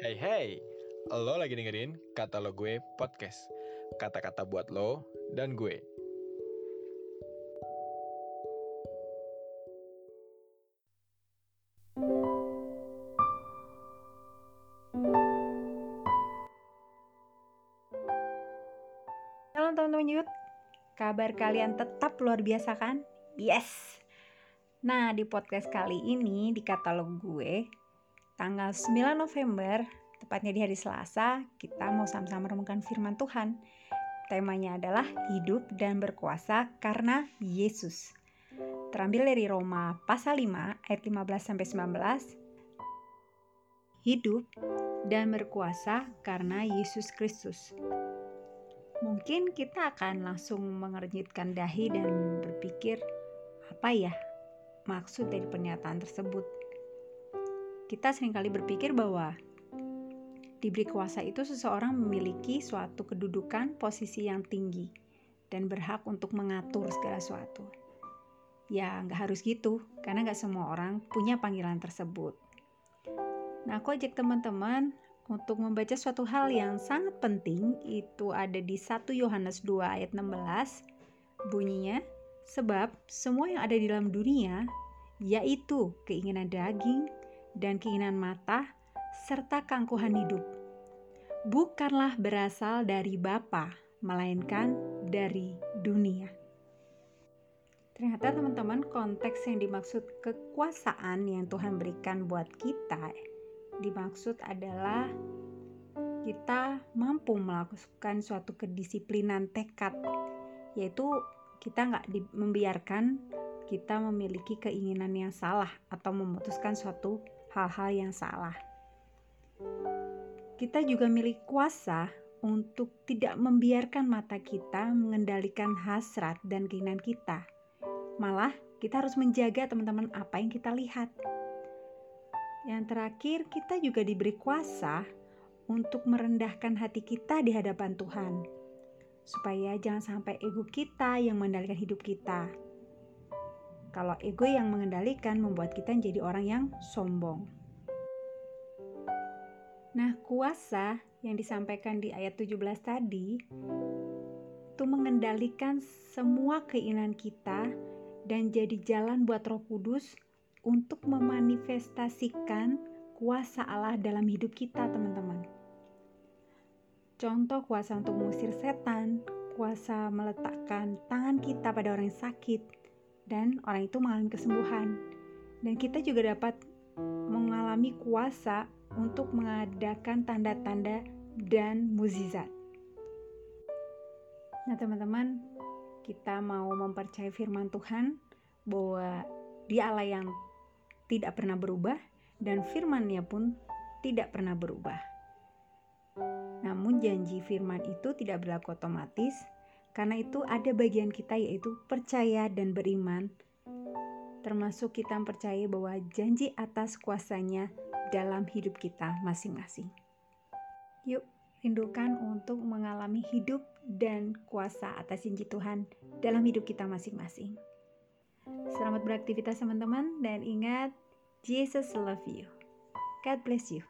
Hey hey, lo lagi dengerin kata lo gue podcast. Kata-kata buat lo dan gue. Halo teman-teman Yud, kabar kalian tetap luar biasa kan? Yes! Nah, di podcast kali ini di katalog gue, tanggal 9 November, tepatnya di hari Selasa, kita mau sama-sama merenungkan firman Tuhan. Temanya adalah hidup dan berkuasa karena Yesus. Terambil dari Roma pasal 5 ayat 15 sampai 19. Hidup dan berkuasa karena Yesus Kristus. Mungkin kita akan langsung mengernyitkan dahi dan berpikir, apa ya maksud dari pernyataan tersebut? Kita sering kali berpikir bahwa diberi kuasa itu seseorang memiliki suatu kedudukan posisi yang tinggi dan berhak untuk mengatur segala sesuatu. Ya, nggak harus gitu, karena nggak semua orang punya panggilan tersebut. Nah, aku ajak teman-teman untuk membaca suatu hal yang sangat penting itu ada di 1 Yohanes 2 ayat 16 bunyinya sebab semua yang ada di dalam dunia yaitu keinginan daging dan keinginan mata serta keangkuhan hidup. Bukanlah berasal dari Bapa melainkan dari dunia. Ternyata teman-teman konteks yang dimaksud kekuasaan yang Tuhan berikan buat kita dimaksud adalah kita mampu melakukan suatu kedisiplinan tekad, yaitu kita nggak membiarkan kita memiliki keinginan yang salah atau memutuskan suatu hal-hal yang salah. Kita juga milik kuasa untuk tidak membiarkan mata kita mengendalikan hasrat dan keinginan kita. Malah, kita harus menjaga teman-teman apa yang kita lihat yang terakhir, kita juga diberi kuasa untuk merendahkan hati kita di hadapan Tuhan, supaya jangan sampai ego kita yang mengendalikan hidup kita. Kalau ego yang mengendalikan membuat kita menjadi orang yang sombong. Nah, kuasa yang disampaikan di ayat 17 tadi itu mengendalikan semua keinginan kita dan jadi jalan buat Roh Kudus untuk memanifestasikan kuasa Allah dalam hidup kita, teman-teman. Contoh kuasa untuk mengusir setan, kuasa meletakkan tangan kita pada orang yang sakit, dan orang itu mengalami kesembuhan. Dan kita juga dapat mengalami kuasa untuk mengadakan tanda-tanda dan mukjizat. Nah, teman-teman, kita mau mempercayai firman Tuhan bahwa Dia Allah yang tidak pernah berubah dan firman-Nya pun tidak pernah berubah. Namun janji firman itu tidak berlaku otomatis, karena itu ada bagian kita yaitu percaya dan beriman, termasuk kita percaya bahwa janji atas kuasanya dalam hidup kita masing-masing. Yuk, rindukan untuk mengalami hidup dan kuasa atas janji Tuhan dalam hidup kita masing-masing. Selamat beraktivitas teman-teman dan ingat Jesus love you. God bless you.